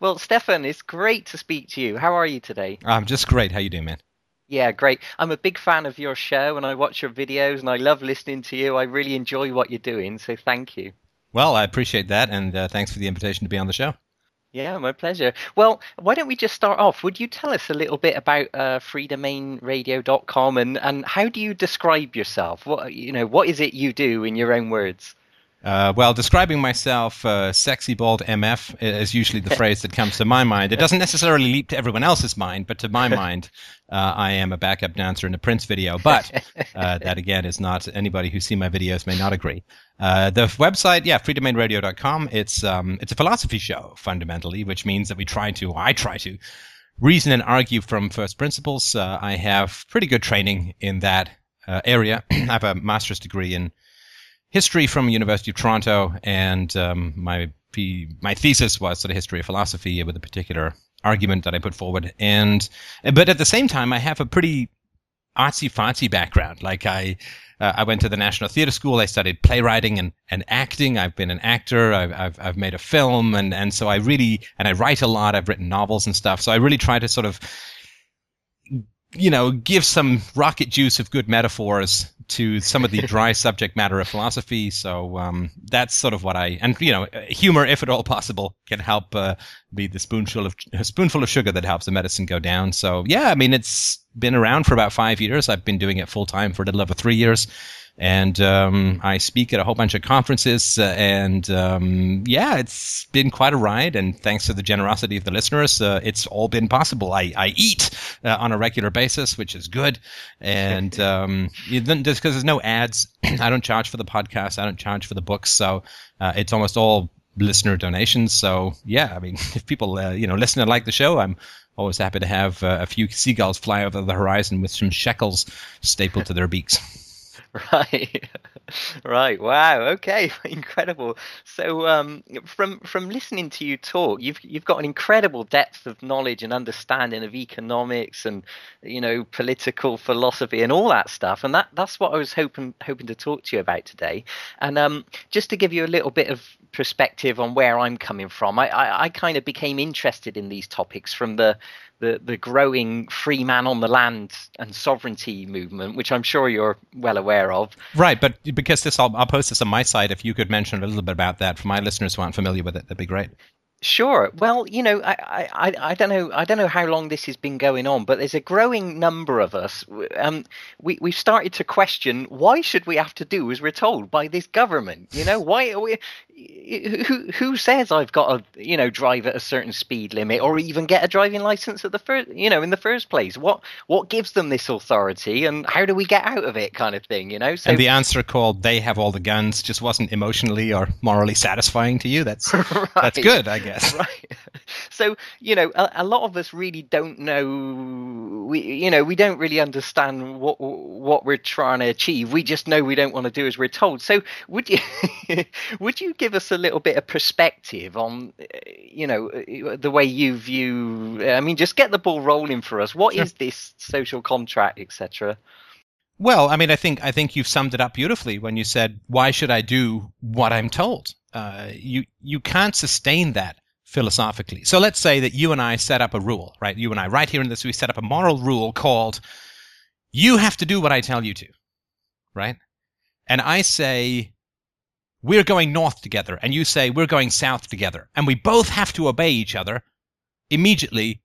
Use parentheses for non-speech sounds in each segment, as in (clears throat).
Well, Stefan, it's great to speak to you. How are you today? I'm just great. How you doing, man? Yeah, great. I'm a big fan of your show and I watch your videos and I love listening to you. I really enjoy what you're doing, so thank you. Well, I appreciate that and uh, thanks for the invitation to be on the show. Yeah, my pleasure. Well, why don't we just start off? Would you tell us a little bit about uh, freedomainradio.com and, and how do you describe yourself? What you know, what is it you do in your own words? Uh, well, describing myself, uh, sexy bald MF is usually the (laughs) phrase that comes to my mind. It doesn't necessarily leap to everyone else's mind, but to my (laughs) mind, uh, I am a backup dancer in a Prince video. But uh, that again is not anybody who's seen my videos may not agree. Uh, the website, yeah, freedomainradio.com. It's um, it's a philosophy show fundamentally, which means that we try to, I try to, reason and argue from first principles. Uh, I have pretty good training in that area. (clears throat) I have a master's degree in history from University of Toronto, and um, my my thesis was sort of history of philosophy with a particular argument that I put forward. And but at the same time, I have a pretty artsy fartsy background. Like I. Uh, I went to the National Theatre School. I studied playwriting and, and acting. I've been an actor. I've, I've, I've made a film. And, and so I really, and I write a lot. I've written novels and stuff. So I really try to sort of you know, give some rocket juice of good metaphors to some of the (laughs) dry subject matter of philosophy. So um, that's sort of what I and you know, humor, if at all possible, can help uh, be the spoonful of (laughs) spoonful of sugar that helps the medicine go down. So yeah, I mean, it's been around for about five years. I've been doing it full time for a little over three years and um, I speak at a whole bunch of conferences. Uh, and um, yeah, it's been quite a ride. And thanks to the generosity of the listeners, uh, it's all been possible. I, I eat uh, on a regular basis, which is good. And (laughs) um, just because there's no ads, (clears throat) I don't charge for the podcast, I don't charge for the books, so uh, it's almost all listener donations. So yeah, I mean, (laughs) if people uh, you know listen and like the show, I'm always happy to have uh, a few seagulls fly over the horizon with some shekels stapled to their beaks. (laughs) Right, right. Wow. Okay, (laughs) incredible. So, um, from from listening to you talk, you've you've got an incredible depth of knowledge and understanding of economics and you know political philosophy and all that stuff. And that that's what I was hoping hoping to talk to you about today. And um, just to give you a little bit of perspective on where I'm coming from, I I, I kind of became interested in these topics from the the, the growing free man on the land and sovereignty movement, which I'm sure you're well aware of. Right, but because this, I'll, I'll post this on my site. If you could mention a little bit about that for my listeners who aren't familiar with it, that'd be great. Sure. Well, you know, I, I, I don't know, I don't know how long this has been going on, but there's a growing number of us. Um, we we've started to question why should we have to do as we're told by this government? You know, why are we? Who who says I've got to you know drive at a certain speed limit or even get a driving license at the first you know in the first place? What what gives them this authority and how do we get out of it? Kind of thing, you know. So, and the answer called "they have all the guns" just wasn't emotionally or morally satisfying to you. That's (laughs) right. that's good, I guess. (laughs) Right. So you know, a, a, lot of us really don't know. We you know we don't really understand what what we're trying to achieve. We just know we don't want to do as we're told. So would you (laughs) would you give us a little bit of perspective on you know the way you view? I mean, just get the ball rolling for us. What sure. is this social contract, etc. Well, I mean, I think I think you've summed it up beautifully when you said, "Why should I do what I'm told?" Uh, you you can't sustain that philosophically. So let's say that you and I set up a rule, right? You and I, right here in this, we set up a moral rule called "You have to do what I tell you to," right? And I say we're going north together, and you say we're going south together, and we both have to obey each other. Immediately,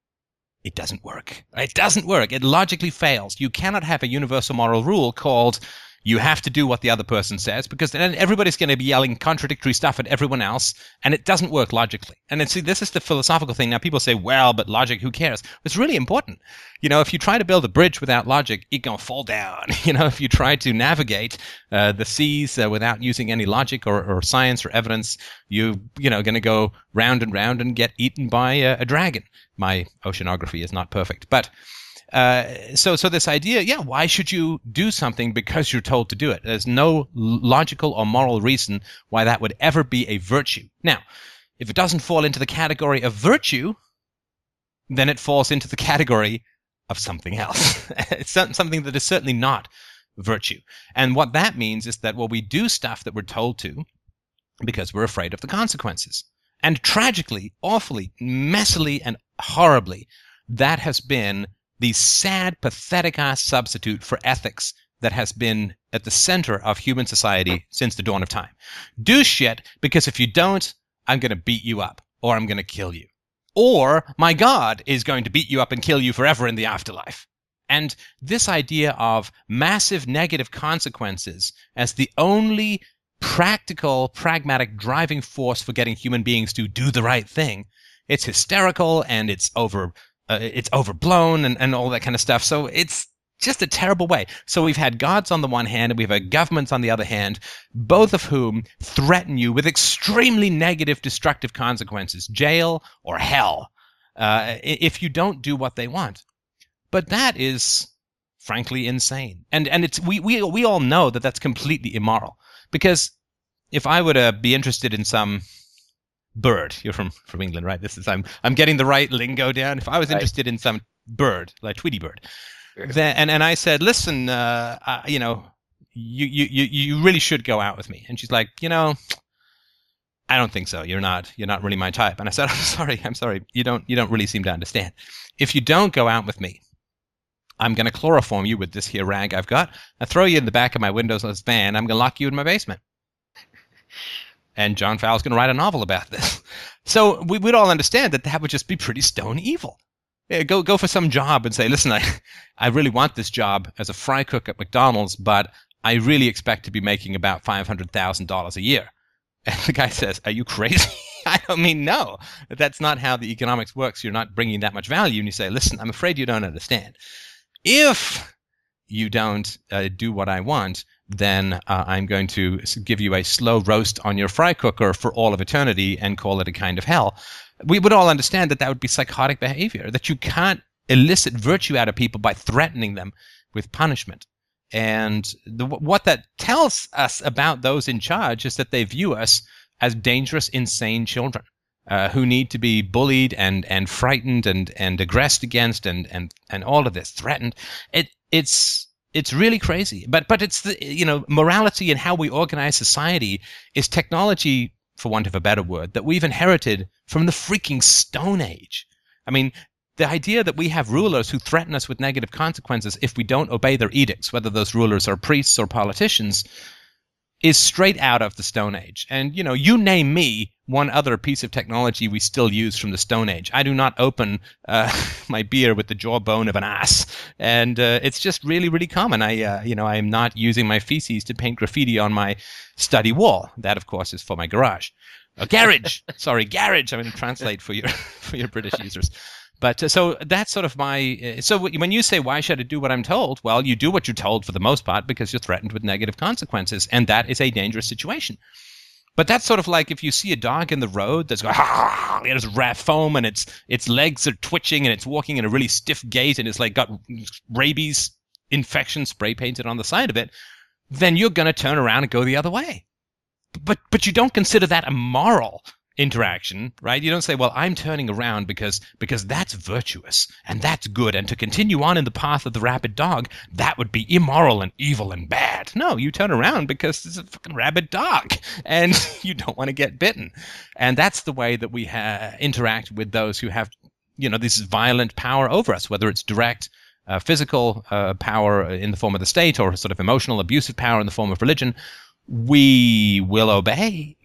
it doesn't work. It doesn't work. It logically fails. You cannot have a universal moral rule called you have to do what the other person says because then everybody's going to be yelling contradictory stuff at everyone else and it doesn't work logically. And then see, this is the philosophical thing. Now people say, well, but logic, who cares? It's really important. You know, if you try to build a bridge without logic, it's going to fall down. (laughs) You know, if you try to navigate uh, the seas uh, without using any logic or, or science or evidence, you, you know, going to go round and round and get eaten by a, a dragon. My oceanography is not perfect, but uh, so, so this idea, yeah, why should you do something because you're told to do it? There's no logical or moral reason why that would ever be a virtue. Now, if it doesn't fall into the category of virtue, then it falls into the category of something else. (laughs) it's something that is certainly not virtue. And what that means is that, well, we do stuff that we're told to because we're afraid of the consequences. And tragically, awfully, messily, and horribly, that has been the sad, pathetic ass substitute for ethics that has been at the center of human society since the dawn of time. Do shit because if you don't, I'm going to beat you up or I'm going to kill you. Or my God is going to beat you up and kill you forever in the afterlife. And this idea of massive negative consequences as the only practical, pragmatic driving force for getting human beings to do the right thing, it's hysterical and it's over, uh, it's overblown and, and all that kind of stuff. So it's just a terrible way. So we've had gods on the one hand and we've had governments on the other hand, both of whom threaten you with extremely negative, destructive consequences, jail or hell, uh, if you don't do what they want. But that is frankly insane. And and it's we, we we all know that that's completely immoral. Because if I were to be interested in some bird, you're from from England, right? This is I'm I'm getting the right lingo down. If I was interested in some bird, like Tweety bird, then, and and I said, listen, uh, uh, you know, you, you you you really should go out with me. And she's like, you know, I don't think so. You're not you're not really my type. And I said, (laughs) I'm sorry, I'm sorry. You don't you don't really seem to understand. If you don't go out with me, I'm going to chloroform you with this here rag I've got. I throw you in the back of my windowless van. I'm going to lock you in my basement. And John Fowles going to write a novel about this. (laughs) So we would all understand that that would just be pretty stone evil. Yeah, go go for some job and say, listen, I, (laughs) I really want this job as a fry cook at McDonald's, but I really expect to be making about five hundred thousand dollars a year. (laughs) And the guy says, Are you crazy? I don't mean no. That's not how the economics works. You're not bringing that much value. And you say, Listen, I'm afraid you don't understand. If you don't uh, do what I want, then uh, I'm going to give you a slow roast on your fry cooker for all of eternity and call it a kind of hell we would all understand that that would be psychotic behavior, that you can't elicit virtue out of people by threatening them with punishment. And the, what that tells us about those in charge is that they view us as dangerous, insane children uh, who need to be bullied and, and frightened and, and aggressed against and, and, and all of this threatened. It, it's, it's really crazy. But, but it's the, you know, morality and how we organize society is technology for want of a better word, that we've inherited from the freaking Stone Age. I mean, the idea that we have rulers who threaten us with negative consequences if we don't obey their edicts, whether those rulers are priests or politicians, is straight out of the Stone Age. And, you know, you name me one other piece of technology we still use from the Stone Age. I do not open uh, (laughs) my beer with the jawbone of an ass. And uh, it's just really, really common. I, uh, you know, I am not using my feces to paint graffiti on my study wall. That, of course, is for my garage. A garage. (laughs) Sorry, garage. I'm going to translate for your, (laughs) for your British users. But uh, so that's sort of my. Uh, so when you say why should I do what I'm told? Well, you do what you're told for the most part because you're threatened with negative consequences, and that is a dangerous situation. But that's sort of like if you see a dog in the road that's going, ah, there's rat foam and its its legs are twitching and it's walking in a really stiff gait and it's like got rabies infection spray painted on the side of it, then you're going to turn around and go the other way. But but you don't consider that immoral interaction, right? You don't say, "Well, I'm turning around because because that's virtuous and that's good, and to continue on in the path of the rabid dog, that would be immoral and evil and bad." No, you turn around because it's a fucking rabid dog, (laughs) and (laughs) you don't want to get bitten, and that's the way that we ha- interact with those who have, you know, this violent power over us, whether it's direct. Uh, physical uh, power in the form of the state or sort of emotional abusive power in the form of religion, we will obey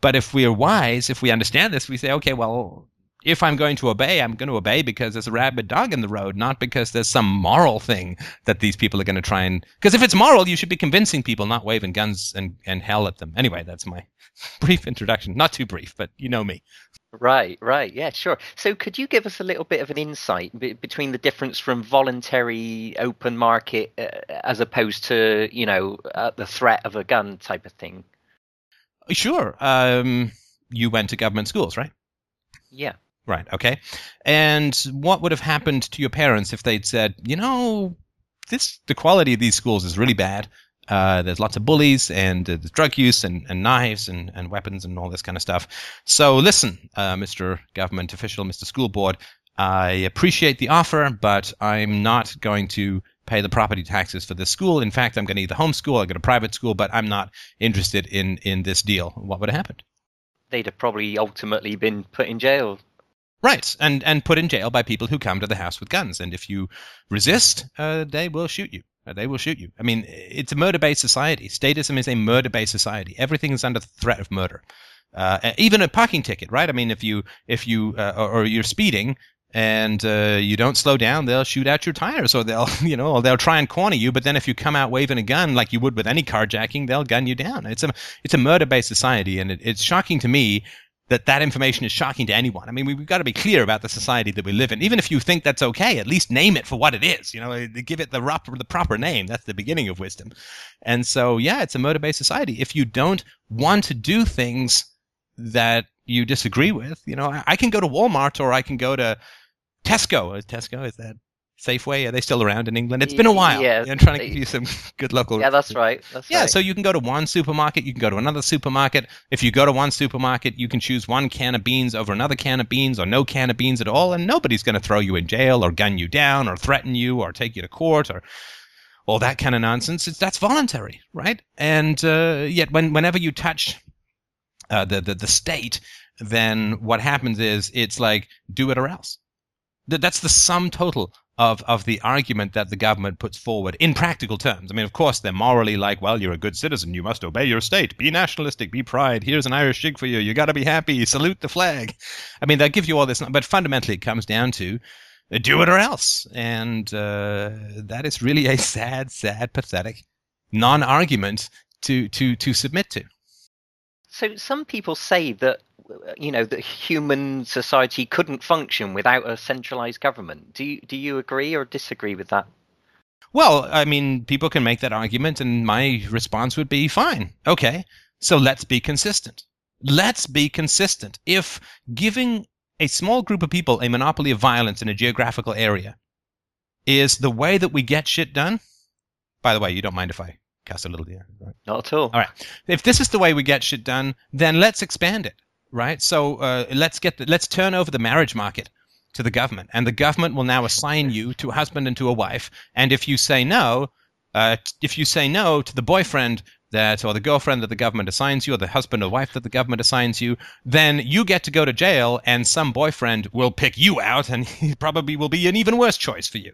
but if we are wise, if we understand this, we say, okay, well, if I'm going to obey, I'm going to obey because there's a rabid dog in the road, not because there's some moral thing that these people are going to try and. Because if it's moral, you should be convincing people, not waving guns and, and hell at them. Anyway, that's my (laughs) brief introduction. Not too brief, but you know me. Right, right, yeah, sure. So, could you give us a little bit of an insight b- between the difference from voluntary open market uh, as opposed to, you know, uh, the threat of a gun type of thing? Sure. Um, you went to government schools, right? Yeah. Right. Okay. And what would have happened to your parents if they'd said, you know, this the quality of these schools is really bad. Uh, there's lots of bullies and uh, drug use and, and knives and, and weapons and all this kind of stuff. So listen, uh, Mr. Government official, Mr. School Board, I appreciate the offer, but I'm not going to pay the property taxes for this school. In fact, I'm going to either homeschool or go to private school, but I'm not interested in in this deal. What would have happened? they'd have probably ultimately been put in jail. Right, and and put in jail by people who come to the house with guns, and if you resist, uh, they will shoot you. Uh, they will shoot you. I mean, it's a murder-based society. Statism is a murder-based society. Everything is under the threat of murder. Uh, even a parking ticket, right? I mean, if you if you uh, or, or, you're speeding and uh, you don't slow down, they'll shoot out your tires, or they'll (laughs) you know they'll try and corner you. But then if you come out waving a gun like you would with any carjacking, they'll gun you down. It's a it's a murder-based society, and it, it's shocking to me that that information is shocking to anyone. I mean, we've got to be clear about the society that we live in. Even if you think that's okay, at least name it for what it is. You know, give it the proper, the proper name. That's the beginning of wisdom. And so, yeah, it's a murder-based society. If you don't want to do things that you disagree with, you know, I, I can go to Walmart or I can go to Tesco. Tesco is that Safeway? Are they still around in England? It's been a while. Yeah, I'm trying to give you some (laughs) good local. Yeah, that's right. That's yeah, right. so you can go to one supermarket, you can go to another supermarket. If you go to one supermarket, you can choose one can of beans over another can of beans, or no can of beans at all, and nobody's going to throw you in jail or gun you down or threaten you or take you to court or all that kind of nonsense. It's that's voluntary, right? And uh, yet, when whenever you touch uh, the, the the state, then what happens is it's like do it or else. That's the sum total of, of the argument that the government puts forward in practical terms. I mean, of course, they're morally like, well, you're a good citizen. You must obey your state. Be nationalistic. Be pride. Here's an Irish jig for you. You got to be happy. Salute the flag. I mean, they give you all this, but fundamentally, it comes down to uh, do it or else. And uh, that is really a (laughs) sad, sad, pathetic non argument to, to, to submit to. So some people say that you know that human society couldn't function without a centralized government. Do you do you agree or disagree with that? Well, I mean, people can make that argument, and my response would be fine. Okay, so let's be consistent. Let's be consistent. If giving a small group of people a monopoly of violence in a geographical area is the way that we get shit done, by the way, you don't mind if I cast a little here, right? Not at all. All right. If this is the way we get shit done, then let's expand it right? So uh, let's get the, let's turn over the marriage market to the government, and the government will now assign you to a husband and to a wife. And if you say no, uh, if you say no to the boyfriend that or the girlfriend that the government assigns you, or the husband or wife that the government assigns you, then you get to go to jail, and some boyfriend will pick you out, and (laughs) he probably will be an even worse choice for you.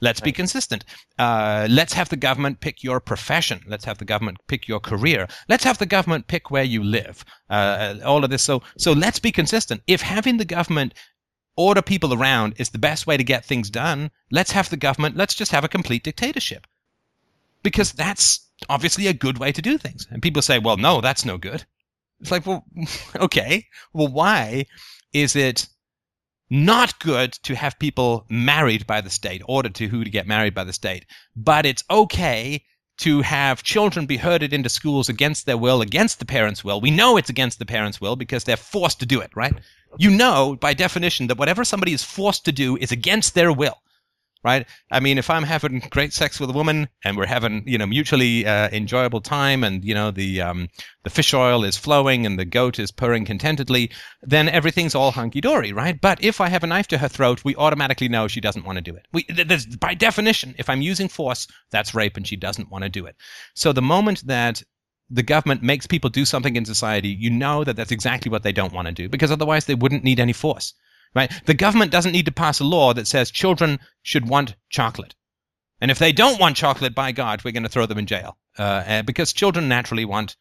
Let's be consistent. Uh, let's have the government pick your profession. Let's have the government pick your career. Let's have the government pick where you live. Uh, all of this. So, so let's be consistent. If having the government order people around is the best way to get things done, let's have the government. Let's just have a complete dictatorship, because that's obviously a good way to do things. And people say, well, no, that's no good. It's like, well, (laughs) okay. Well, why is it not good to have people married by the state, ordered to who to get married by the state, but it's okay to have children be herded into schools against their will, against the parents' will. We know it's against the parents' will because they're forced to do it, right? You know by definition that whatever somebody is forced to do is against their will right? I mean, if I'm having great sex with a woman and we're having, you know, mutually uh, enjoyable time, and you know the um, the fish oil is flowing and the goat is purring contentedly, then everything's all hunky dory, right? But if I have a knife to her throat, we automatically know she doesn't want to do it. We, by definition, if I'm using force, that's rape, and she doesn't want to do it. So the moment that the government makes people do something in society, you know that that's exactly what they don't want to do, because otherwise they wouldn't need any force right? The government doesn't need to pass a law that says children should want chocolate. And if they don't want chocolate, by God, we're going to throw them in jail uh, because children naturally want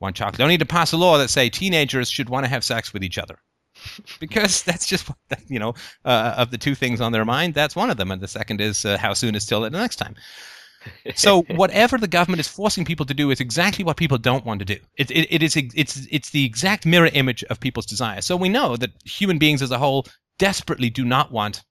want chocolate. They don't need to pass a law that say teenagers should want to have sex with each other (laughs) because that's just you know uh, of the two things on their mind. That's one of them, and the second is uh, how soon is till the next time so (laughs) whatever the government is forcing people to do is exactly what people don't want to do. It, it, it is it's it's the exact mirror image of people's desires. So we know that human beings as a whole desperately do not want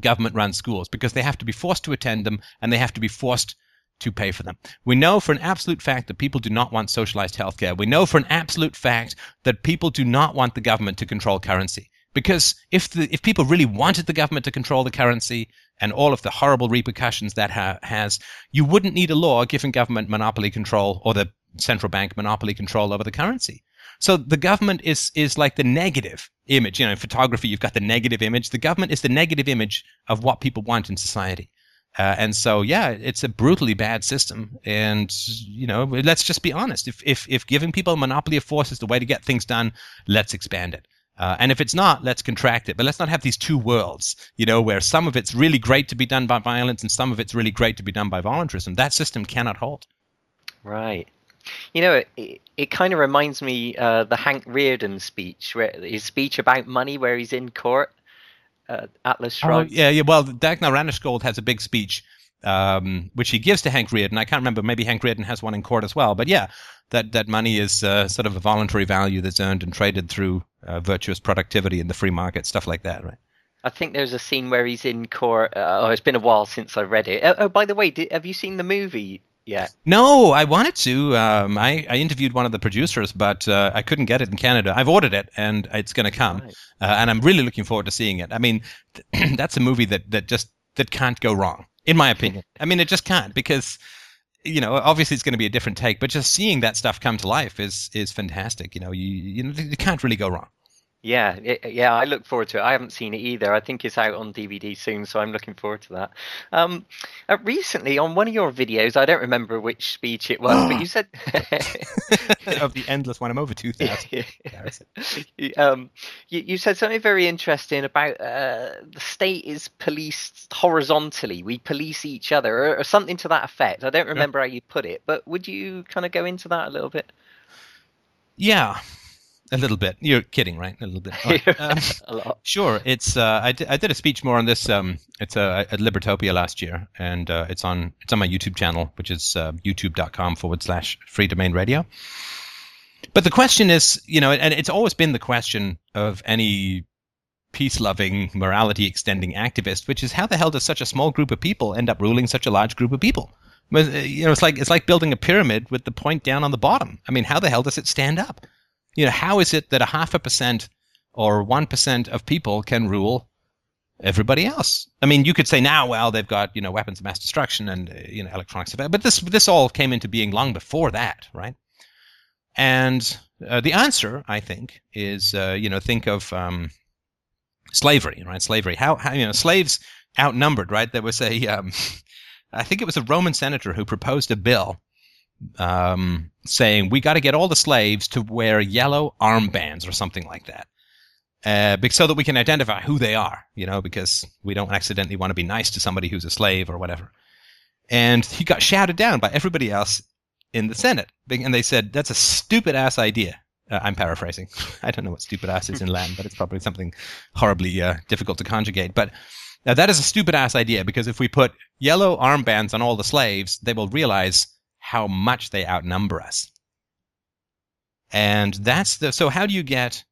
government-run schools because they have to be forced to attend them and they have to be forced to pay for them. We know for an absolute fact that people do not want socialized healthcare. We know for an absolute fact that people do not want the government to control currency. Because if the if people really wanted the government to control the currency and all of the horrible repercussions that ha- has, you wouldn't need a law giving government monopoly control or the central bank monopoly control over the currency. So the government is is like the negative image. You know, in photography, you've got the negative image. The government is the negative image of what people want in society. Uh, and so, yeah, it's a brutally bad system. And you know, let's just be honest. If if if giving people a monopoly of force is the way to get things done, let's expand it. Uh, and if it's not, let's contract it. But let's not have these two worlds, you know, where some of it's really great to be done by violence and some of it's really great to be done by voluntarism. That system cannot hold. Right. You know, it, it kind of reminds me uh, the Hank Rearden speech, where his speech about money, where he's in court uh, Atlas Shrugged. Oh, yeah, yeah. Well, Dagnar Ranasjord has a big speech um, which he gives to Hank Rearden. I can't remember. Maybe Hank Rearden has one in court as well. But yeah, that that money is uh, sort of a voluntary value that's earned and traded through uh, virtuous productivity in the free market, stuff like that, right? I think there's a scene where he's in court. Uh, oh, it's been a while since I read it. Oh, oh by the way, did, have you seen the movie yeah. No, I wanted to. Um, I, I interviewed one of the producers, but uh, I couldn't get it in Canada. I've ordered it, and it's going to come, right. uh, and I'm really looking forward to seeing it. I mean, (clears throat) that's a movie that, that just that can't go wrong, in my opinion. (laughs) I mean, it just can't because you know obviously it's going to be a different take, but just seeing that stuff come to life is is fantastic. You know, you you know you can't really go wrong. Yeah, it, yeah, I look forward to it. I haven't seen it either. I think it's out on DVD soon, so I'm looking forward to that. Um, uh, recently, on one of your videos, I don't remember which speech it was, but you (gasps) said (laughs) of the (laughs) endless one. I'm over two thousand. um, you, you, said something very interesting about uh, the state is policed horizontally. We police each other, or, or something to that effect. I don't remember yeah. how you put it, but would you kind of go into that a little bit? Yeah. A little bit. You're kidding, right? A little bit. (laughs) Um, a lot. Sure. It's. Uh, I, d- I did a speech more on this. Um, it's uh, at Libertopia last year, and uh, it's on it's on my YouTube channel, which is uh, youtube.com forward slash free domain radio. But the question is, you know, and it's always been the question of any peace loving, morality extending activist, which is how the hell does such a small group of people end up ruling such a large group of people? You know, it's like it's like building a pyramid with the point down on the bottom. I mean, how the hell does it stand up? You know, how is it that a half a percent or 1% of people can rule everybody else? I mean, you could say now, well, they've got, you know, weapons of mass destruction and, uh, you know, electronics, but this, this all came into being long before that, right? And uh, the answer, I think, is, uh, you know, think of um, slavery, right? Slavery. How, how, you know, slaves outnumbered, right? There was a, um, (laughs) I think it was a Roman senator who proposed a bill um, saying we got to get all the slaves to wear yellow armbands or something like that. Uh, so that we can identify who they are, you know, because we don't accidentally want to be nice to somebody who's a slave or whatever. And he got shouted down by everybody else in the Senate. And they said, that's a stupid ass idea. Uh, I'm paraphrasing. (laughs) I don't know what stupid ass is in Latin, but it's probably something horribly uh, difficult to conjugate. But now that is a stupid ass idea because if we put yellow armbands on all the slaves, they will realize how much they outnumber us. And that's the so how do you get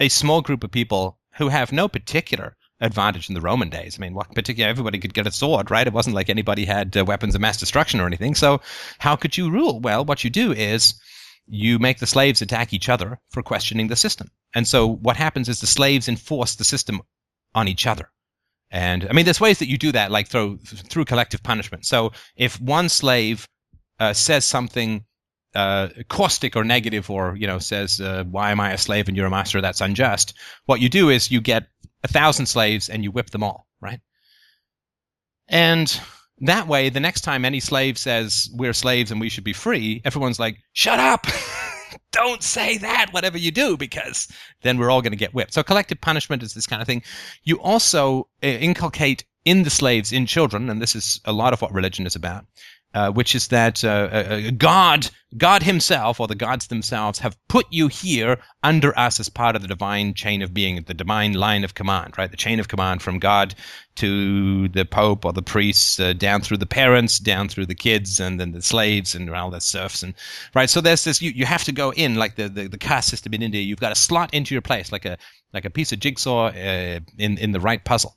a small group of people who have no particular advantage in the Roman days. I mean, what particular everybody could get a sword, right? It wasn't like anybody had uh, weapons of mass destruction or anything. So, how could you rule? Well, what you do is you make the slaves attack each other for questioning the system. And so what happens is the slaves enforce the system on each other. And I mean, there's ways that you do that, like through through collective punishment. So if one slave uh, says something uh, caustic or negative, or you know, says, uh, "Why am I a slave and you're a master? That's unjust." What you do is you get a thousand slaves and you whip them all, right? And that way, the next time any slave says we're slaves and we should be free, everyone's like, "Shut up." (laughs) don't say that, whatever you do, because then we're all going to get whipped. So collective punishment is this kind of thing. You also uh, inculcate in the slaves, in children, and this is a lot of what religion is about, uh, which is that uh, uh, uh, God, God Himself, or the gods themselves, have put you here under us as part of the divine chain of being, the divine line of command, right? The chain of command from God to the Pope or the priests, uh, down through the parents, down through the kids, and then the slaves and all the serfs, and right. So there's this. You, you have to go in like the, the the caste system in India. You've got to slot into your place like a like a piece of jigsaw uh, in in the right puzzle.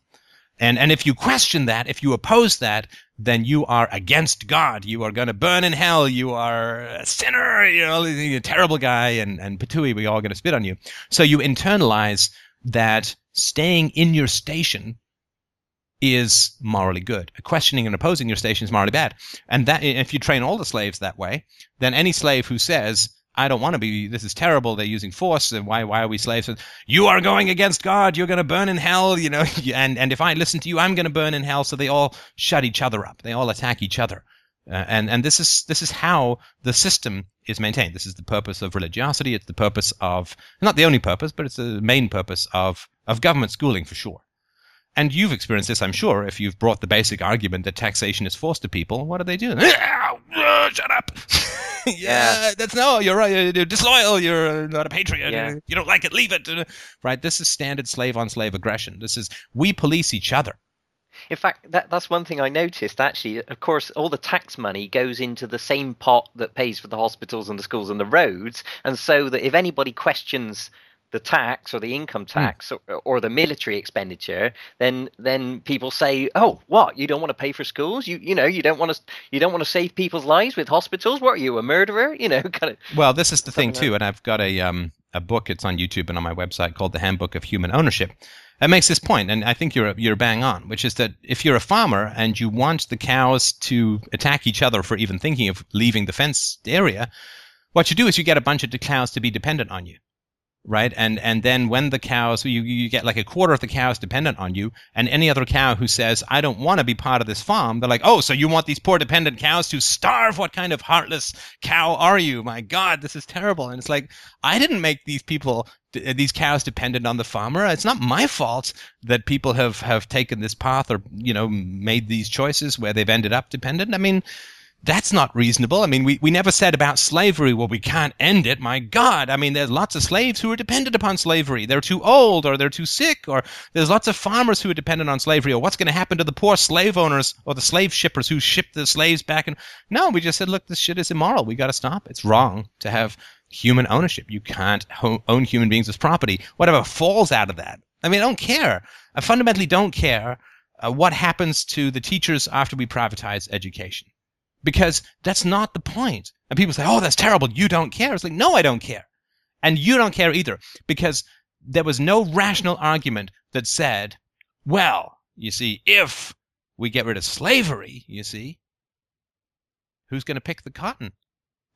And and if you question that, if you oppose that, then you are against God. You are going to burn in hell. You are a sinner. You know, a terrible guy. And and patui, we all going to spit on you. So you internalize that staying in your station is morally good. Questioning and opposing your station is morally bad. And that if you train all the slaves that way, then any slave who says I don't want to be. This is terrible. They're using force. And why? Why are we slaves? You are going against God. You're going to burn in hell. You know. (laughs) And and if I listen to you, I'm going to burn in hell. So they all shut each other up. They all attack each other. Uh, and and this is this is how the system is maintained. This is the purpose of religiosity. It's the purpose of not the only purpose, but it's the main purpose of of government schooling for sure. And you've experienced this, I'm sure, if you've brought the basic argument that taxation is forced to people. What do they do? (laughs) Ah, shut up. (laughs) yeah, yeah, that's no, you're right. You're disloyal. You're not a patriot. Yeah. You don't like it. Leave it. Right. This is standard slave on slave aggression. This is we police each other. In fact, that, that's one thing I noticed actually. Of course, all the tax money goes into the same pot that pays for the hospitals and the schools and the roads. And so that if anybody questions the tax or the income hmm. tax mm. or, or, the military expenditure, then then people say, "Oh, what? You don't want to pay for schools? You you know you don't want to you don't want to save people's lives with hospitals? What are you a murderer? (laughs) You know, kind of." Well, this is the thing too, and I've got a um a book. It's on YouTube and on my website called The Handbook of Human Ownership. It makes this point, and I think you're you're bang on, which is that if you're a farmer and you want the cows to attack each other for even thinking of leaving the fenced area, what you do is you get a bunch of the cows to be dependent on you right? And and then when the cows, you, you get like a quarter of the cows dependent on you, and any other cow who says, I don't want to be part of this farm, they're like, oh, so you want these poor dependent cows to starve? What kind of heartless cow are you? My God, this is terrible. And it's like, I didn't make these people, these cows dependent on the farmer. It's not my fault that people have, have taken this path or, you know, made these choices where they've ended up dependent. I mean, that's not reasonable. I mean, we, we never said about slavery, well, we can't end it. My God. I mean, there's lots of slaves who are dependent upon slavery. They're too old or they're too sick, or there's lots of farmers who are dependent on slavery, or what's going to happen to the poor slave owners or the slave shippers who ship the slaves back. And no, we just said, look, this shit is immoral. We got to stop. It's wrong to have human ownership. You can't ho- own human beings as property. Whatever falls out of that. I mean, I don't care. I fundamentally don't care uh, what happens to the teachers after we privatize education because that's not the point. And people say, oh, that's terrible. You don't care. It's like, no, I don't care. And you don't care either because there was no rational argument that said, well, you see, if we get rid of slavery, you see, who's going to pick the cotton?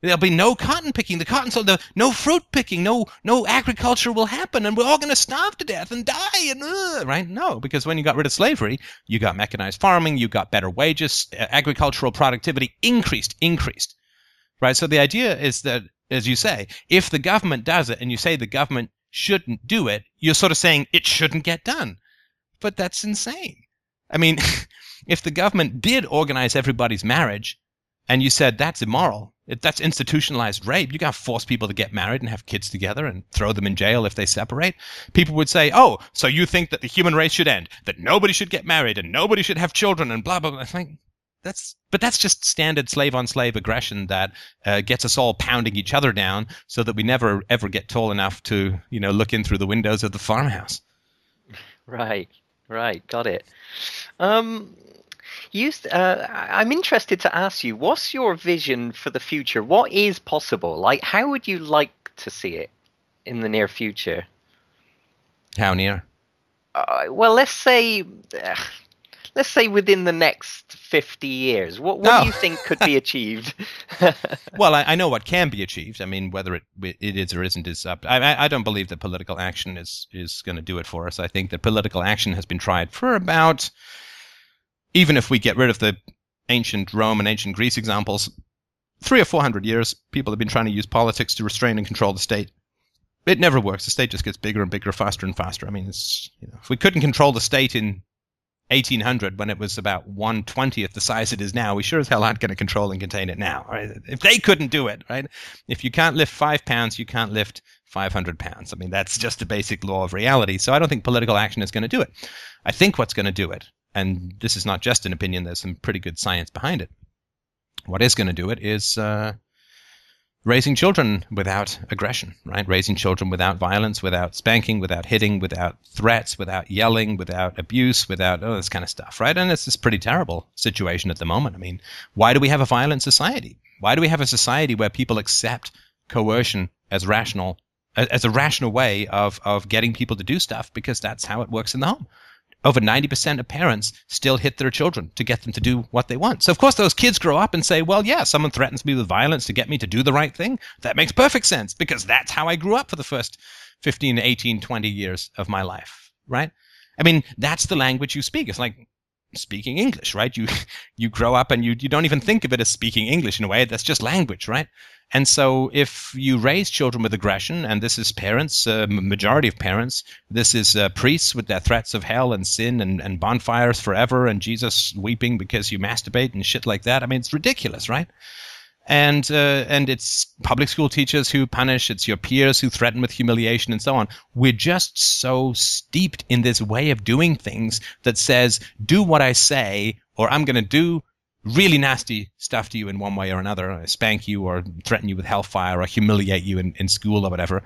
There'll be no cotton picking. The cotton, so the no fruit picking, no no agriculture will happen, and we're all going to starve to death and die. And uh, right? No, because when you got rid of slavery, you got mechanized farming, you got better wages, agricultural productivity increased, increased. Right. So the idea is that, as you say, if the government does it, and you say the government shouldn't do it, you're sort of saying it shouldn't get done. But that's insane. I mean, (laughs) if the government did organize everybody's marriage, and you said that's immoral, if that's institutionalized rape. You to force people to get married and have kids together and throw them in jail if they separate. People would say, "Oh, so you think that the human race should end? That nobody should get married and nobody should have children and blah blah blah." Think that's but that's just standard slave on slave aggression that uh, gets us all pounding each other down so that we never ever get tall enough to you know look in through the windows of the farmhouse right right got it um Used, uh, I'm interested to ask you, what's your vision for the future? What is possible? Like, how would you like to see it in the near future? How near? Uh, well, let's say, uh, let's say within the next 50 years. What, what do you think could be achieved? (laughs) well, I, I, know what can be achieved. I mean, whether it it is or isn't is up. I, I don't believe that political action is is going to do it for us. I think that political action has been tried for about even if we get rid of the ancient Rome and ancient Greece examples, three or four hundred years, people have been trying to use politics to restrain and control the state. It never works. The state just gets bigger and bigger, faster and faster. I mean, it's, you know, if we couldn't control the state in 1800 when it was about one twentieth the size it is now, we sure as hell aren't going to control and contain it now. Right? If they couldn't do it, right? If you can't lift five pounds, you can't lift 500 pounds. I mean, that's just a basic law of reality. So I don't think political action is going to do it. I think what's going to do it and this is not just an opinion, there's some pretty good science behind it. What is going to do it is uh, raising children without aggression, right? Raising children without violence, without spanking, without hitting, without threats, without yelling, without abuse, without all this kind of stuff, right? And it's this pretty terrible situation at the moment. I mean, why do we have a violent society? Why do we have a society where people accept coercion as rational, as a rational way of, of getting people to do stuff because that's how it works in the home? Over 90% of parents still hit their children to get them to do what they want. So, of course, those kids grow up and say, well, yeah, someone threatens me with violence to get me to do the right thing. That makes perfect sense because that's how I grew up for the first 15, 18, 20 years of my life, right? I mean, that's the language you speak. It's like speaking English, right? You (laughs) you grow up and you you don't even think of it as speaking English in a way. That's just language, right? And so, if you raise children with aggression, and this is parents, uh, majority of parents, this is uh, priests with their threats of hell and sin and, and bonfires forever, and Jesus weeping because you masturbate and shit like that. I mean, it's ridiculous, right? And uh, and it's public school teachers who punish. It's your peers who threaten with humiliation and so on. We're just so steeped in this way of doing things that says, "Do what I say, or I'm going to do really nasty stuff to you in one way or another, uh, spank you or threaten you with hellfire or humiliate you in, in school or whatever.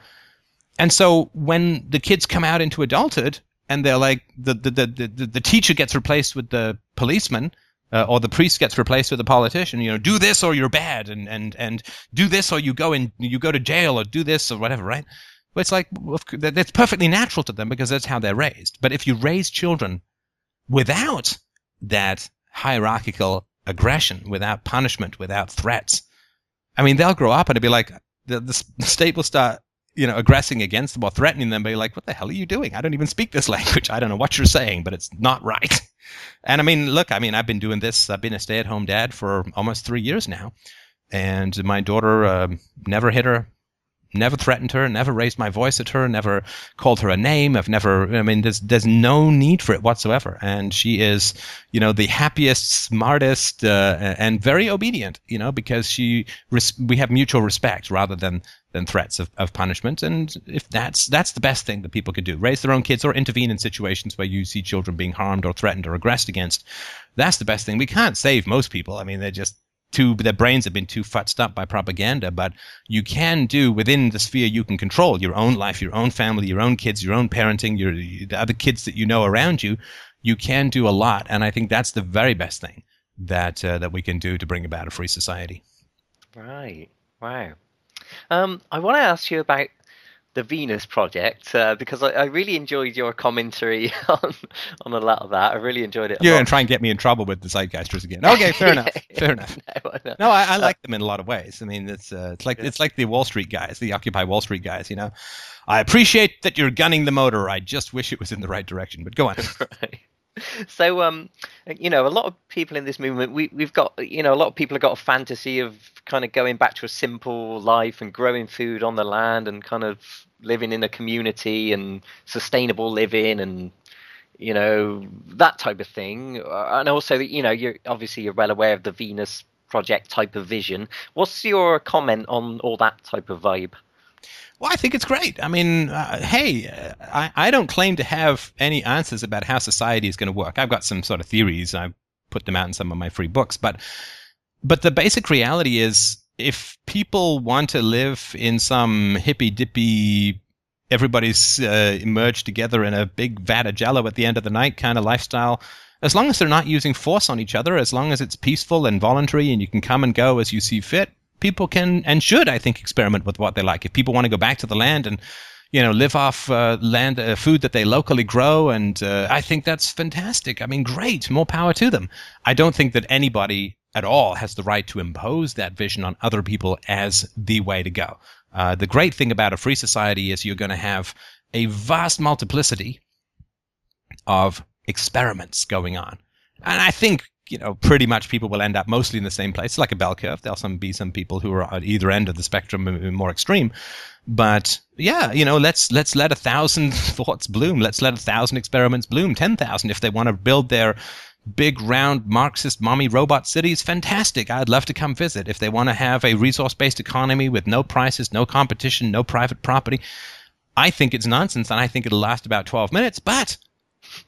And so when the kids come out into adulthood and they're like, the, the, the, the, the teacher gets replaced with the policeman, uh, or the priest gets replaced with the politician, you know, do this or you're bad and, and, and do this or you go in, you go to jail or do this or whatever, right? Well, it's like, that's perfectly natural to them because that's how they're raised. But if you raise children without that hierarchical aggression, without punishment, without threats. I mean, they'll grow up and it'll be like the, the state will start, you know, aggressing against them or threatening them. Be like, what the hell are you doing? I don't even speak this (laughs) language. I don't know what you're saying, but it's not right. (laughs) And I mean, look, I mean, I've been doing this. I've been a stay-at-home dad for almost three years now, and my daughter uh, never hit her never threatened her, never raised my voice at her, never called her a name. I've never, I mean, there's, there's no need for it whatsoever. And she is, you know, the happiest, smartest, uh, and very obedient, you know, because she, res- we have mutual respect rather than, than threats of, of punishment. And if that's, that's the best thing that people could do, raise their own kids or intervene in situations where you see children being harmed or threatened or aggressed against. That's the best thing. We can't save most people. I mean, they're just, too their brains have been too futzed up by propaganda but you can do within the sphere you can control your own life your own family your own kids your own parenting your the other kids that you know around you. You can do a lot and i think that's the very best thing that uh, that we can do to bring about a free society. Right. Wow. Um, i want to ask you about the Venus Project uh, because I, I, really enjoyed your commentary (laughs) on on a lot of that. I really enjoyed it. You're going to try and get me in trouble with the Zeitgeisters again. Okay, fair (laughs) enough. Fair enough. (laughs) no, no, I, I, like them in a lot of ways. I mean, it's uh, it's like it's like the Wall Street guys, the Occupy Wall Street guys. You know, I appreciate that you're gunning the motor. I just wish it was in the right direction. But go on. right. (laughs) So, um, you know, a lot of people in this movement, we, we've got, you know, a lot of people have got a fantasy of kind of going back to a simple life and growing food on the land and kind of living in a community and sustainable living and you know that type of thing. Uh, and also you know you're obviously you're well aware of the venus project type of vision. What's your comment on all that type of vibe well, I think it's great. I mean, uh, hey, I, I don't claim to have any answers about how society is going to work. I've got some sort of theories. I've put them out in some of my free books, but but the basic reality is if people want to live in some hippy dippy everybody's uh, merged together in a big vat of jello at the end of the night kind of lifestyle as long as they're not using force on each other as long as it's peaceful and voluntary and you can come and go as you see fit people can and should i think experiment with what they like if people want to go back to the land and you know live off uh, land uh, food that they locally grow and uh, i think that's fantastic i mean great more power to them i don't think that anybody at all has the right to impose that vision on other people as the way to go. Uh, the great thing about a free society is you're going to have a vast multiplicity of experiments going on. And I think, you know, pretty much people will end up mostly in the same place. It's like a bell curve. There'll some be some people who are at either end of the spectrum more extreme. But yeah, you know, let's let's let a thousand (laughs) thoughts bloom. Let's let a thousand experiments bloom. Ten thousand if they want to build their big, round, Marxist mommy robot cities, fantastic. I'd love to come visit. If they want to have a resource based economy with no prices, no competition, no private property, I think it's nonsense and I think it'll last about 12 minutes, but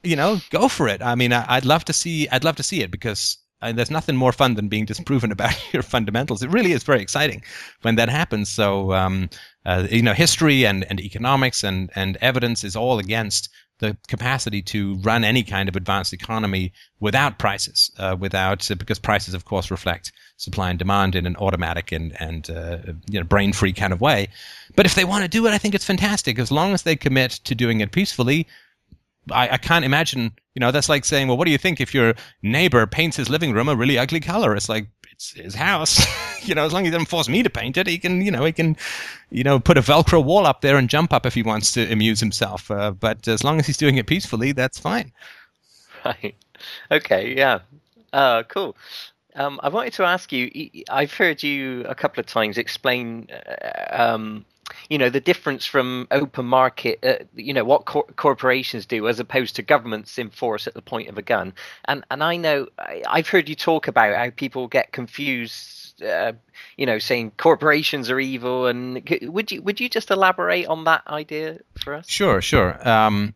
you know, go for it. I mean, I'd love to see, I'd love to see it because uh, there's nothing more fun than being disproven (laughs) about your fundamentals. It really is very exciting when that happens. So, um, uh, you know, history and, and economics and, and evidence is all against the capacity to run any kind of advanced economy without prices, uh, without uh, because prices, of course, reflect supply and demand in an automatic and and uh, you know brain-free kind of way. But if they want to do it, I think it's fantastic as long as they commit to doing it peacefully. I, I can't imagine You know, that's like saying, well, what do you think if your neighbor paints his living room a really ugly color? It's like, it's his house. (laughs) you know, as long as he doesn't force me to paint it, he can, you know, he can, you know, put a Velcro wall up there and jump up if he wants to amuse himself. Uh, but as long as he's doing it peacefully, that's fine. Right. Okay. Yeah. Uh, cool. Um, I wanted to ask you. I've heard you a couple of times explain, uh, um, you know, the difference from open market. Uh, you know what cor- corporations do as opposed to governments enforce at the point of a gun. And and I know I, have heard you talk about how people get confused. Uh, you know, saying corporations are evil. And would you would you just elaborate on that idea for us? Sure, sure. Um,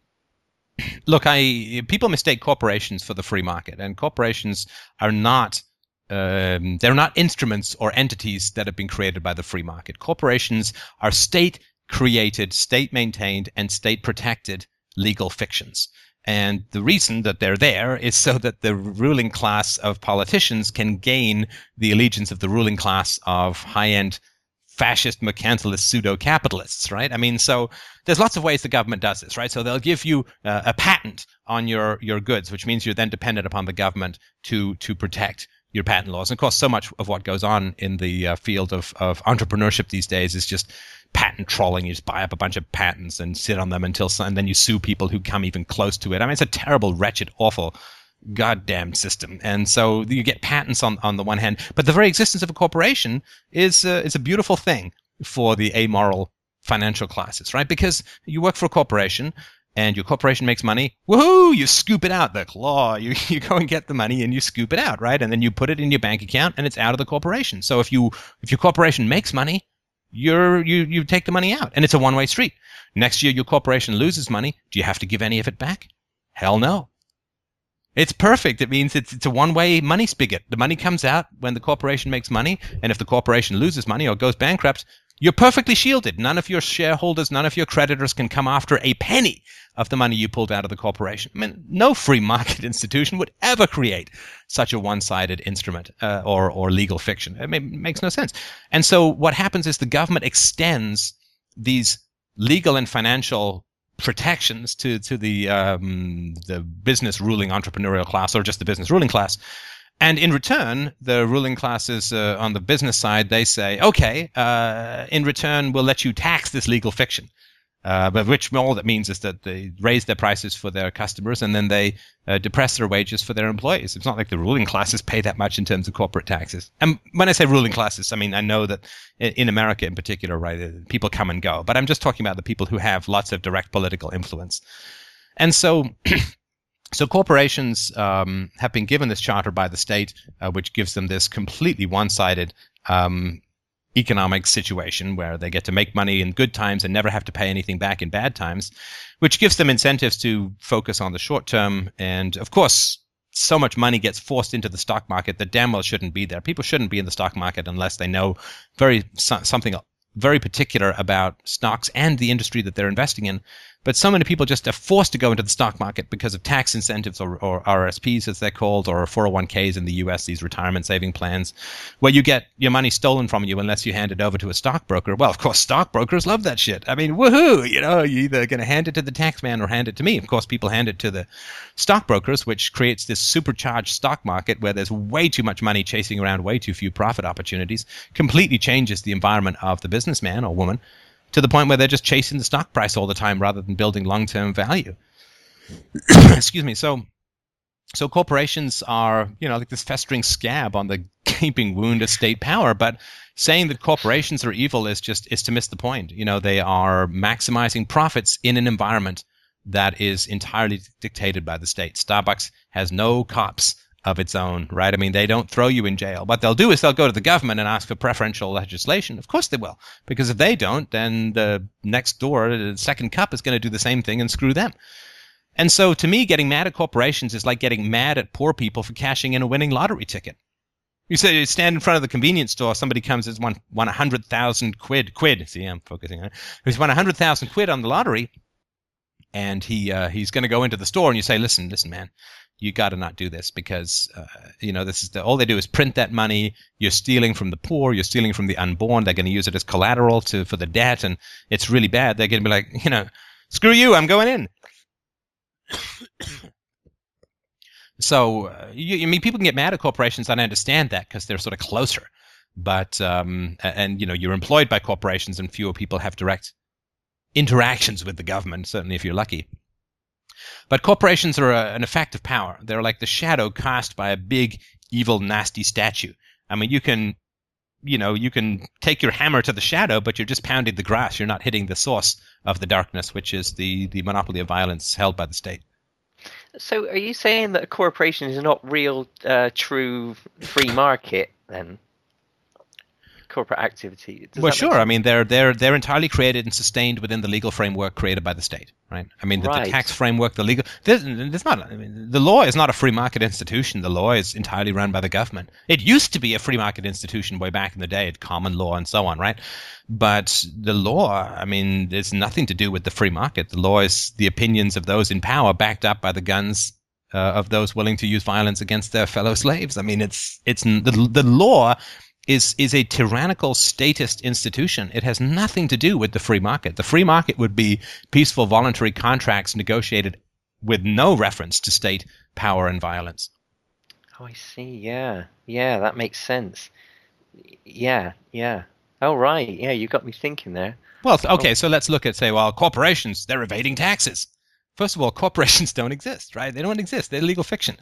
look, I people mistake corporations for the free market, and corporations are not um, they're not instruments or entities that have been created by the free market. Corporations are state created, state maintained, and state protected legal fictions. And the reason that they're there is so that the ruling class of politicians can gain the allegiance of the ruling class of high end fascist mercantilist pseudo capitalists, right? I mean, so there's lots of ways the government does this, right? So they'll give you uh, a patent on your, your goods, which means you're then dependent upon the government to, to protect your patent laws. And of course, so much of what goes on in the uh, field of, of entrepreneurship these days is just patent trolling. You just buy up a bunch of patents and sit on them until, and then you sue people who come even close to it. I mean, it's a terrible, wretched, awful, goddamn system. And so you get patents on, on the one hand, but the very existence of a corporation is uh, is a beautiful thing for the amoral financial classes, right? Because you work for a corporation and your corporation makes money, woohoo, you scoop it out, the claw. (laughs) You, you go and get the money and you scoop it out, right? And then you put it in your bank account and it's out of the corporation. So if you if your corporation makes money, you're you you take the money out and it's a one-way street. Next year your corporation loses money, do you have to give any of it back? Hell no. It's perfect. It means it's, it's a one way money spigot. The money comes out when the corporation makes money, and if the corporation loses money or goes bankrupt, you're perfectly shielded. None of your shareholders, none of your creditors can come after a penny of the money you pulled out of the corporation. I mean, no free market (laughs) institution would ever create such a one-sided instrument uh, or or legal fiction. It, makes no sense. And so what happens is the government extends these legal and financial protections to to the um, the business ruling entrepreneurial class or just the business ruling class. And in return, the ruling classes uh, on the business side they say, okay, uh, in return we'll let you tax this legal fiction. Uh, but which all that means is that they raise their prices for their customers and then they uh, depress their wages for their employees. It's not like the ruling classes pay that much in terms of corporate taxes. And when I say ruling classes, I mean I know that in America in particular, right, uh, people come and go. But I'm just talking about the people who have lots of direct political influence. And so. (clears throat) So corporations um, have been given this charter by the state, uh, which gives them this completely one-sided um, economic situation where they get to make money in good times and never have to pay anything back in bad times, which gives them incentives to focus on the short term. And of course, so much money gets forced into the stock market that damn well shouldn't be there. People shouldn't be in the stock market unless they know very something very particular about stocks and the industry that they're investing in. But so many people just are forced to go into the stock market because of tax incentives or, or RSPs, as they're called, or 401ks in the US, these retirement saving plans, where you get your money stolen from you unless you hand it over to a stockbroker. Well, of course, stockbrokers love that shit. I mean, woohoo! You know, you're either going to hand it to the tax man or hand it to me. Of course, people hand it to the stockbrokers, which creates this supercharged stock market where there's way too much money chasing around way too few profit opportunities, completely changes the environment of the businessman or woman to the point where they're just chasing the stock price all the time rather than building long-term value. (clears throat) Excuse me. So, so corporations are, you know, like this festering scab on the (laughs) gaping wound of state power. But saying that corporations are evil is just is to miss the point. You know, they are maximizing profits in an environment that is entirely dictated by the state. Starbucks has no cops of its own, right? I mean, they don't throw you in jail. What they'll do is they'll go to the government and ask for preferential legislation. Of course they will, because if they don't, then the next door, the second cup, is going to do the same thing and screw them. And so, to me, getting mad at corporations is like getting mad at poor people for cashing in a winning lottery ticket. You say you stand in front of the convenience store, somebody comes and won won a hundred thousand quid. Quid. See, I'm focusing on it. He's won a hundred thousand quid on the lottery, and he uh, he's going to go into the store, and you say, "Listen, listen, man, you got to not do this because uh, you know this is the, all they do is print that money. You're stealing from the poor. You're stealing from the unborn. They're going to use it as collateral to for the debt, and it's really bad. They're going to be like, you know, screw you. I'm going in. (coughs) So, uh, you, I mean, people can get mad at corporations. and I understand that because they're sort of closer. But um, and you know, you're employed by corporations, and fewer people have direct interactions with the government. Certainly, if you're lucky. But corporations are a, an effect of power. They're like the shadow cast by a big, evil, nasty statue. I mean, you can, you know, you can take your hammer to the shadow, but you're just pounding the grass. You're not hitting the source of the darkness, which is the the monopoly of violence held by the state. So, are you saying that a corporation is not real, uh, true free market then? Corporate activity. Does well, sure. I mean, they're they're they're entirely created and sustained within the legal framework created by the state, right? I mean, the, right. the tax framework, the legal. There's, there's not. I mean, the law is not a free market institution. The law is entirely run by the government. It used to be a free market institution way back in the day, at common law and so on, right? But the law, I mean, there's nothing to do with the free market. The law is the opinions of those in power, backed up by the guns uh, of those willing to use violence against their fellow slaves. I mean, it's it's the the law is is a tyrannical statist institution. It has nothing to do with the free market. The free market would be peaceful voluntary contracts negotiated with no reference to state power and violence. Oh, I see. Yeah. Yeah, that makes sense. Yeah, yeah. Oh, right. Yeah, you got me thinking there. Well, okay, oh. so let's look at say, well, corporations, they're evading taxes. First of all, corporations (laughs) don't exist, right? They don't exist. They're legal fiction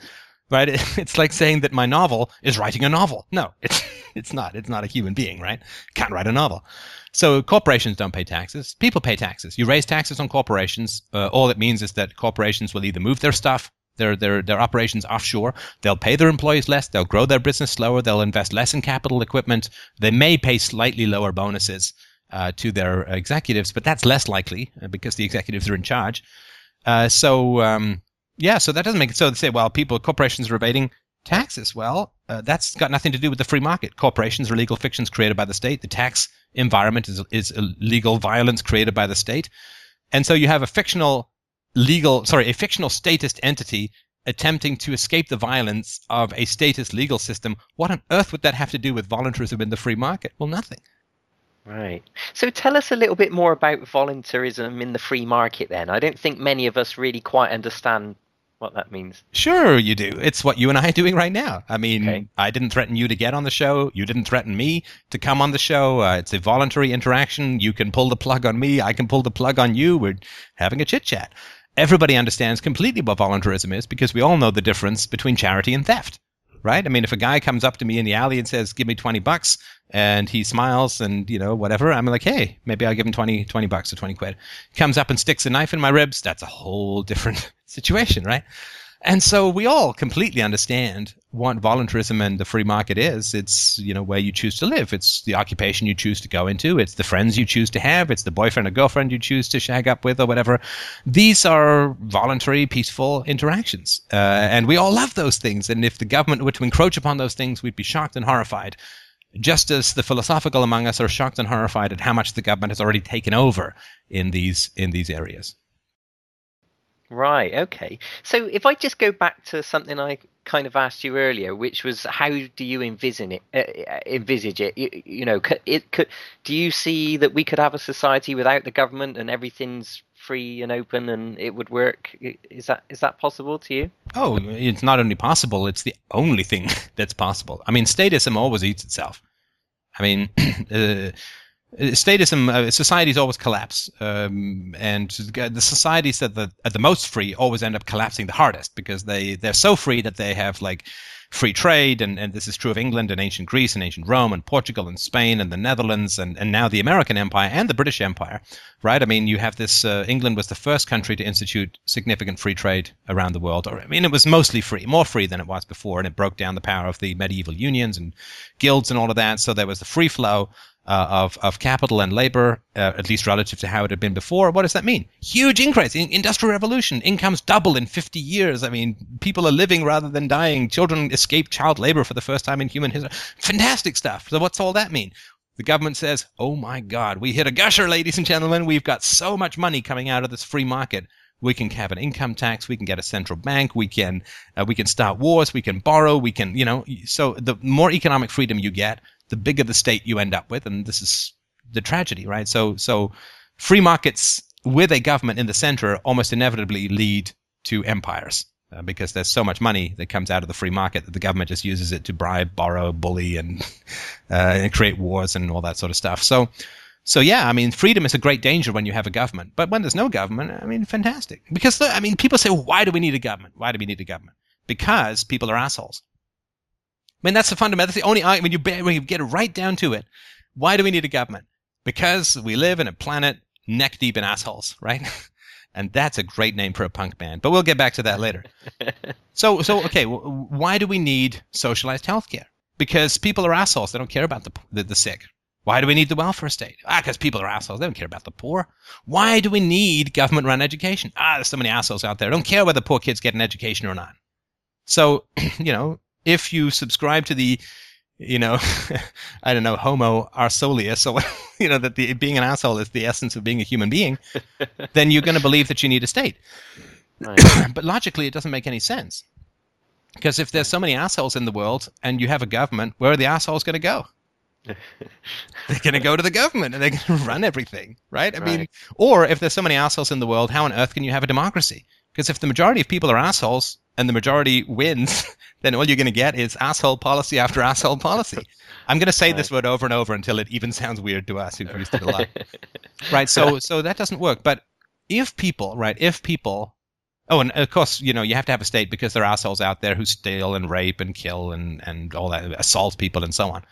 right? (laughs) It's like saying that my novel is writing a novel. No, it's it's not. It's not a human being, right? Can't write a novel. So corporations don't pay taxes. People pay taxes. You raise taxes on corporations. Uh, all it means is that corporations will either move their stuff, their their their operations offshore. They'll pay their employees less. They'll grow their business slower. They'll invest less in capital equipment. They may pay slightly lower bonuses uh, to their executives, but that's less likely uh, because the executives are in charge. Uh, so um, yeah, so that doesn't make it so. They say, well, people, corporations are evading taxes. Well, uh, that's got nothing to do with the free market. Corporations are legal fictions created by the state. The tax environment is is legal violence created by the state, and so you have a fictional legal, sorry, a fictional statist entity attempting to escape the violence of a statist legal system. What on earth would that have to do with voluntarism in the free market? Well, nothing. Right. So tell us a little bit more about voluntarism in the free market then. I don't think many of us really quite understand what that means. Sure, you do. It's what you and I are doing right now. I mean, okay. I didn't threaten you to get on the show. You didn't threaten me to come on the show. Uh, it's a voluntary interaction. You can pull the plug on me. I can pull the plug on you. We're having a chit chat. Everybody understands completely what voluntarism is because we all know the difference between charity and theft right? I mean, if a guy comes up to me in the alley and says, "Give me twenty bucks," and he smiles and you know whatever, I'm like, "Hey, maybe I'll give him 20, 20 bucks or twenty quid." Comes up and sticks a knife in my ribs. That's a whole different (laughs) situation, right? And so we all completely understand what voluntarism and the free market is. It's, you know, where you choose to live. It's the occupation you choose to go into. It's the friends you choose to have. It's the boyfriend or girlfriend you choose to shag up with or whatever. These are voluntary, peaceful interactions. Uh, and we all love those things. And if the government were to encroach upon those things, we'd be shocked and horrified. Just as the philosophical among us are shocked and horrified at how much the government has already taken over in these in these areas. Right. Okay. So if I just go back to something I kind of asked you earlier, which was how do you envision it? Uh, envisage it? You, you know, it could. Do you see that we could have a society without the government and everything's free and open and it would work? Is that is that possible to you? Oh, it's not only possible; it's the only thing (laughs) that's possible. I mean, statism always eats itself. I mean. (clears throat) Uh, statism uh, societies always collapse um, and the societies that are the most free always end up collapsing the hardest because they they're so free that they have like free trade and, and this is true of england and ancient greece and ancient rome and portugal and spain and the netherlands and, and now the american empire and the british empire right? I mean you have this uh, england was the first country to institute significant free trade around the world or i mean it was mostly free more free than it was before and it broke down the power of the medieval unions and guilds and all of that so there was the free flow uh, of, of capital and labor, uh, at least relative to how it had been before. What does that mean? Huge increase in industrial revolution. Incomes double in 50 years. I mean, people are living rather than dying. Children escape child labor for the first time in human history. Fantastic stuff. So what's all that mean? The government says, oh my God, we hit a gusher, ladies and gentlemen. We've got so much money coming out of this free market. We can have an income tax. We can get a central bank. We can uh, we can start wars. We can borrow. We can you know. So the more economic freedom you get, the bigger the state you end up with, and this is the tragedy, right? So, so free markets with a government in the center almost inevitably lead to empires. uh, because there's so much money that comes out of the free market that the government just uses it to bribe, borrow, bully, and, (laughs) uh, and create wars and all that sort of stuff. So, so yeah, I mean, freedom is a great danger when you have a government, but when there's no government, I mean, fantastic. Because I mean, people say, well, why do we need a government? Why do we need a government? Because people are assholes. I mean, that's the fundamental. That's the only when you when you get right down to it. Why do we need a government? Because we live in a planet neck deep in assholes, right? (laughs) and that's a great name for a punk band. But we'll get back to that later. (laughs) so, so okay, why do we need socialized healthcare? Because people are assholes. They don't care about the the, the sick, why do we need the welfare state? Ah, because people are assholes. They don't care about the poor. Why do we need government run education? Ah, there's so many assholes out there. Don't care whether poor kids get an education or not. So, (clears throat) you know, if you subscribe to the, you know, (laughs) I don't know, Homo arsolius, so (laughs) you know that the being an asshole is the essence of being a human being, (laughs) then you're going to believe that you need a state. Right. (clears throat) but logically, it doesn't make any sense. Because if there's so many assholes in the world and you have a government, where are the assholes going to go? they're going to go to the government and they're going to run everything, right? I right. mean, or if there's so many assholes in the world, how on earth can you have a democracy? Because if the majority of people are assholes and the majority wins, (laughs) then all you're going to get is asshole policy after asshole policy. (laughs) I'm going to say right. this word over and over until it even sounds weird to us who've used it a lot. (laughs) right? So, so that doesn't work. But if people, right, if people Oh, and of course, you know, you have to have a state because there are assholes out there who steal and rape and kill and, and all that, assault people and so on.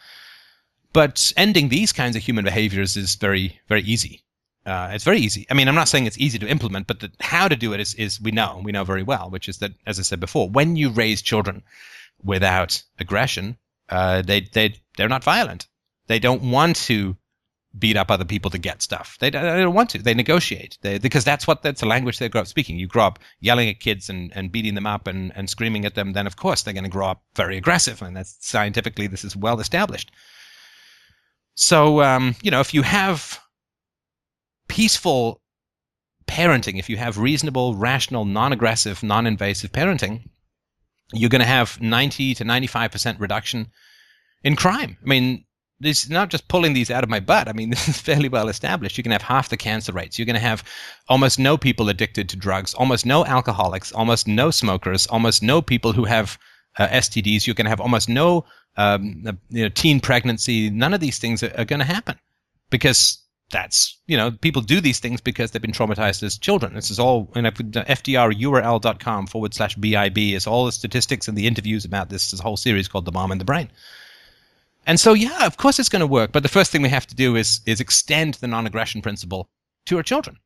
But ending these kinds of human behaviors is very, very easy. Uh, it's very easy. I mean, I'm not saying it's easy to implement, but the, how to do it is, is we know, we know very well, which is that, as I said before, when you raise children without aggression, uh, they, they, they're not violent. They don't want to beat up other people to get stuff. They, they don't want to. They negotiate they, because that's what that's the language they grow up speaking. You grow up yelling at kids and, and beating them up and, and screaming at them, then of course they're going to grow up very aggressive, and that's scientifically this is well established. So, um, you know, if you have peaceful parenting, if you have reasonable, rational, non aggressive, non invasive parenting, you're going to have 90 to 95% reduction in crime. I mean, this is not just pulling these out of my butt. I mean, (laughs) this is fairly well established. You can have half the cancer rates. You're going to have almost no people addicted to drugs, almost no alcoholics, almost no smokers, almost no people who have uh, STDs. You're going to have almost no um, you know, teen pregnancy. None of these things are, are going to happen because that's you know people do these things because they've been traumatized as children. This is all you know, FDRURL.com forward slash BIB is all the statistics and the interviews about this. This whole series called The Bomb in the Brain. And so yeah, of course it's going to work. But the first thing we have to do is is extend the non-aggression principle to our children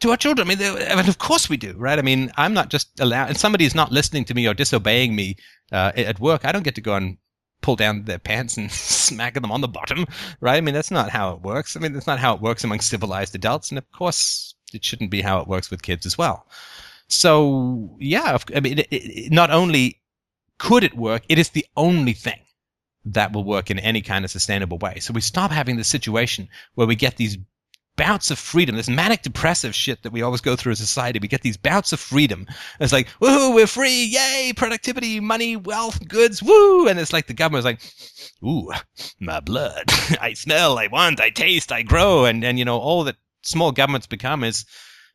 to our children. I mean, I mean, of course we do, right? I mean, I'm not just allowed, and somebody is not listening to me or disobeying me uh, at work. I don't get to go and pull down their pants and (laughs) smack them on the bottom, right? I mean, that's not how it works. I mean, that's not how it works among civilized adults, and of course, it shouldn't be how it works with kids as well. So, yeah, I mean, it, it, not only could it work, it is the only thing that will work in any kind of sustainable way. So we stop having the situation where we get these bouts of freedom, this manic depressive shit that we always go through as a society. We get these bouts of freedom. It's like, woohoo, we're free, yay, productivity, money, wealth, goods, woo. And it's like the government's like, ooh, my blood. (laughs) I smell, I want, I taste, I grow. And, and you know, all that small governments become is,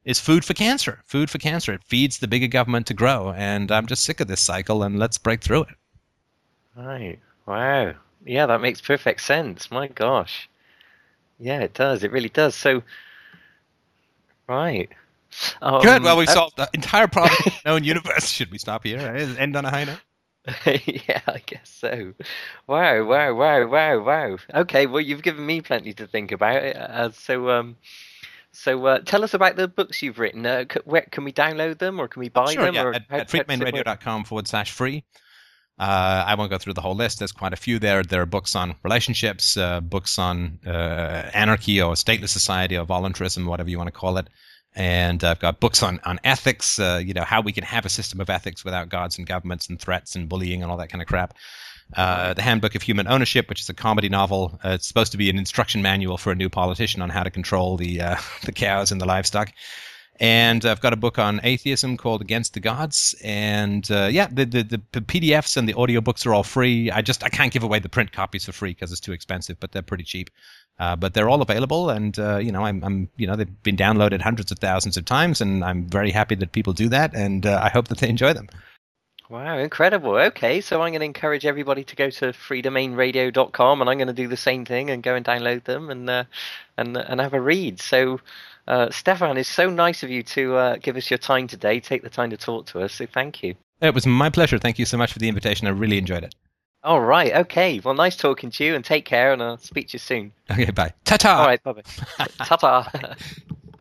is food for cancer. Food for cancer. It feeds the bigger government to grow. And I'm just sick of this cycle and let's break through it. Right. Wow. Yeah, that makes perfect sense. My gosh. Yeah, it does. It really does. So, right. Um, Good. Well, we uh, solved the entire problem in (laughs) known universe. Should we stop here? End on a high note. (laughs) yeah, I guess so. Wow, wow, wow, wow, wow. Okay, well, you've given me plenty to think about. Uh, so, um, so uh, tell us about the books you've written. Uh, c- where, can we download them, or can we buy sure, them? Yeah, at, at freedomainradio.com forward slash free. Uh, I won't go through the whole list. There's quite a few there. There are books on relationships, uh, books on uh, anarchy or stateless society or voluntarism, whatever you want to call it. And I've got books on, on ethics, uh, you know, how we can have a system of ethics without gods and governments and threats and bullying and all that kind of crap. Uh, the Handbook of Human Ownership, which is a comedy novel. Uh, it's supposed to be an instruction manual for a new politician on how to control the (laughs) the cows and the livestock And I've got a book on atheism called Against the Gods. And uh, yeah, the, the, the PDFs and the audiobooks are all free. I just I can't give away the print copies for free because it's too expensive, but they're pretty cheap. Uh, but they're all available, and uh, you know, I'm, I'm, you know, they've been downloaded hundreds of thousands of times, and I'm very happy that people do that, and uh, I hope that they enjoy them. Wow, incredible. Okay, so I'm going to encourage everybody to go to freedomainradio.com and I'm going to do the same thing and go and download them and uh, and and have a read. So uh, Stefan, it's so nice of you to uh, give us your time today, take the time to talk to us. So thank you. It was my pleasure. Thank you so much for the invitation. I really enjoyed it. All right. Okay. Well, nice talking to you and take care and I'll speak to you soon. Okay. Bye. Ta ta. All right. Bye bye. ta ta.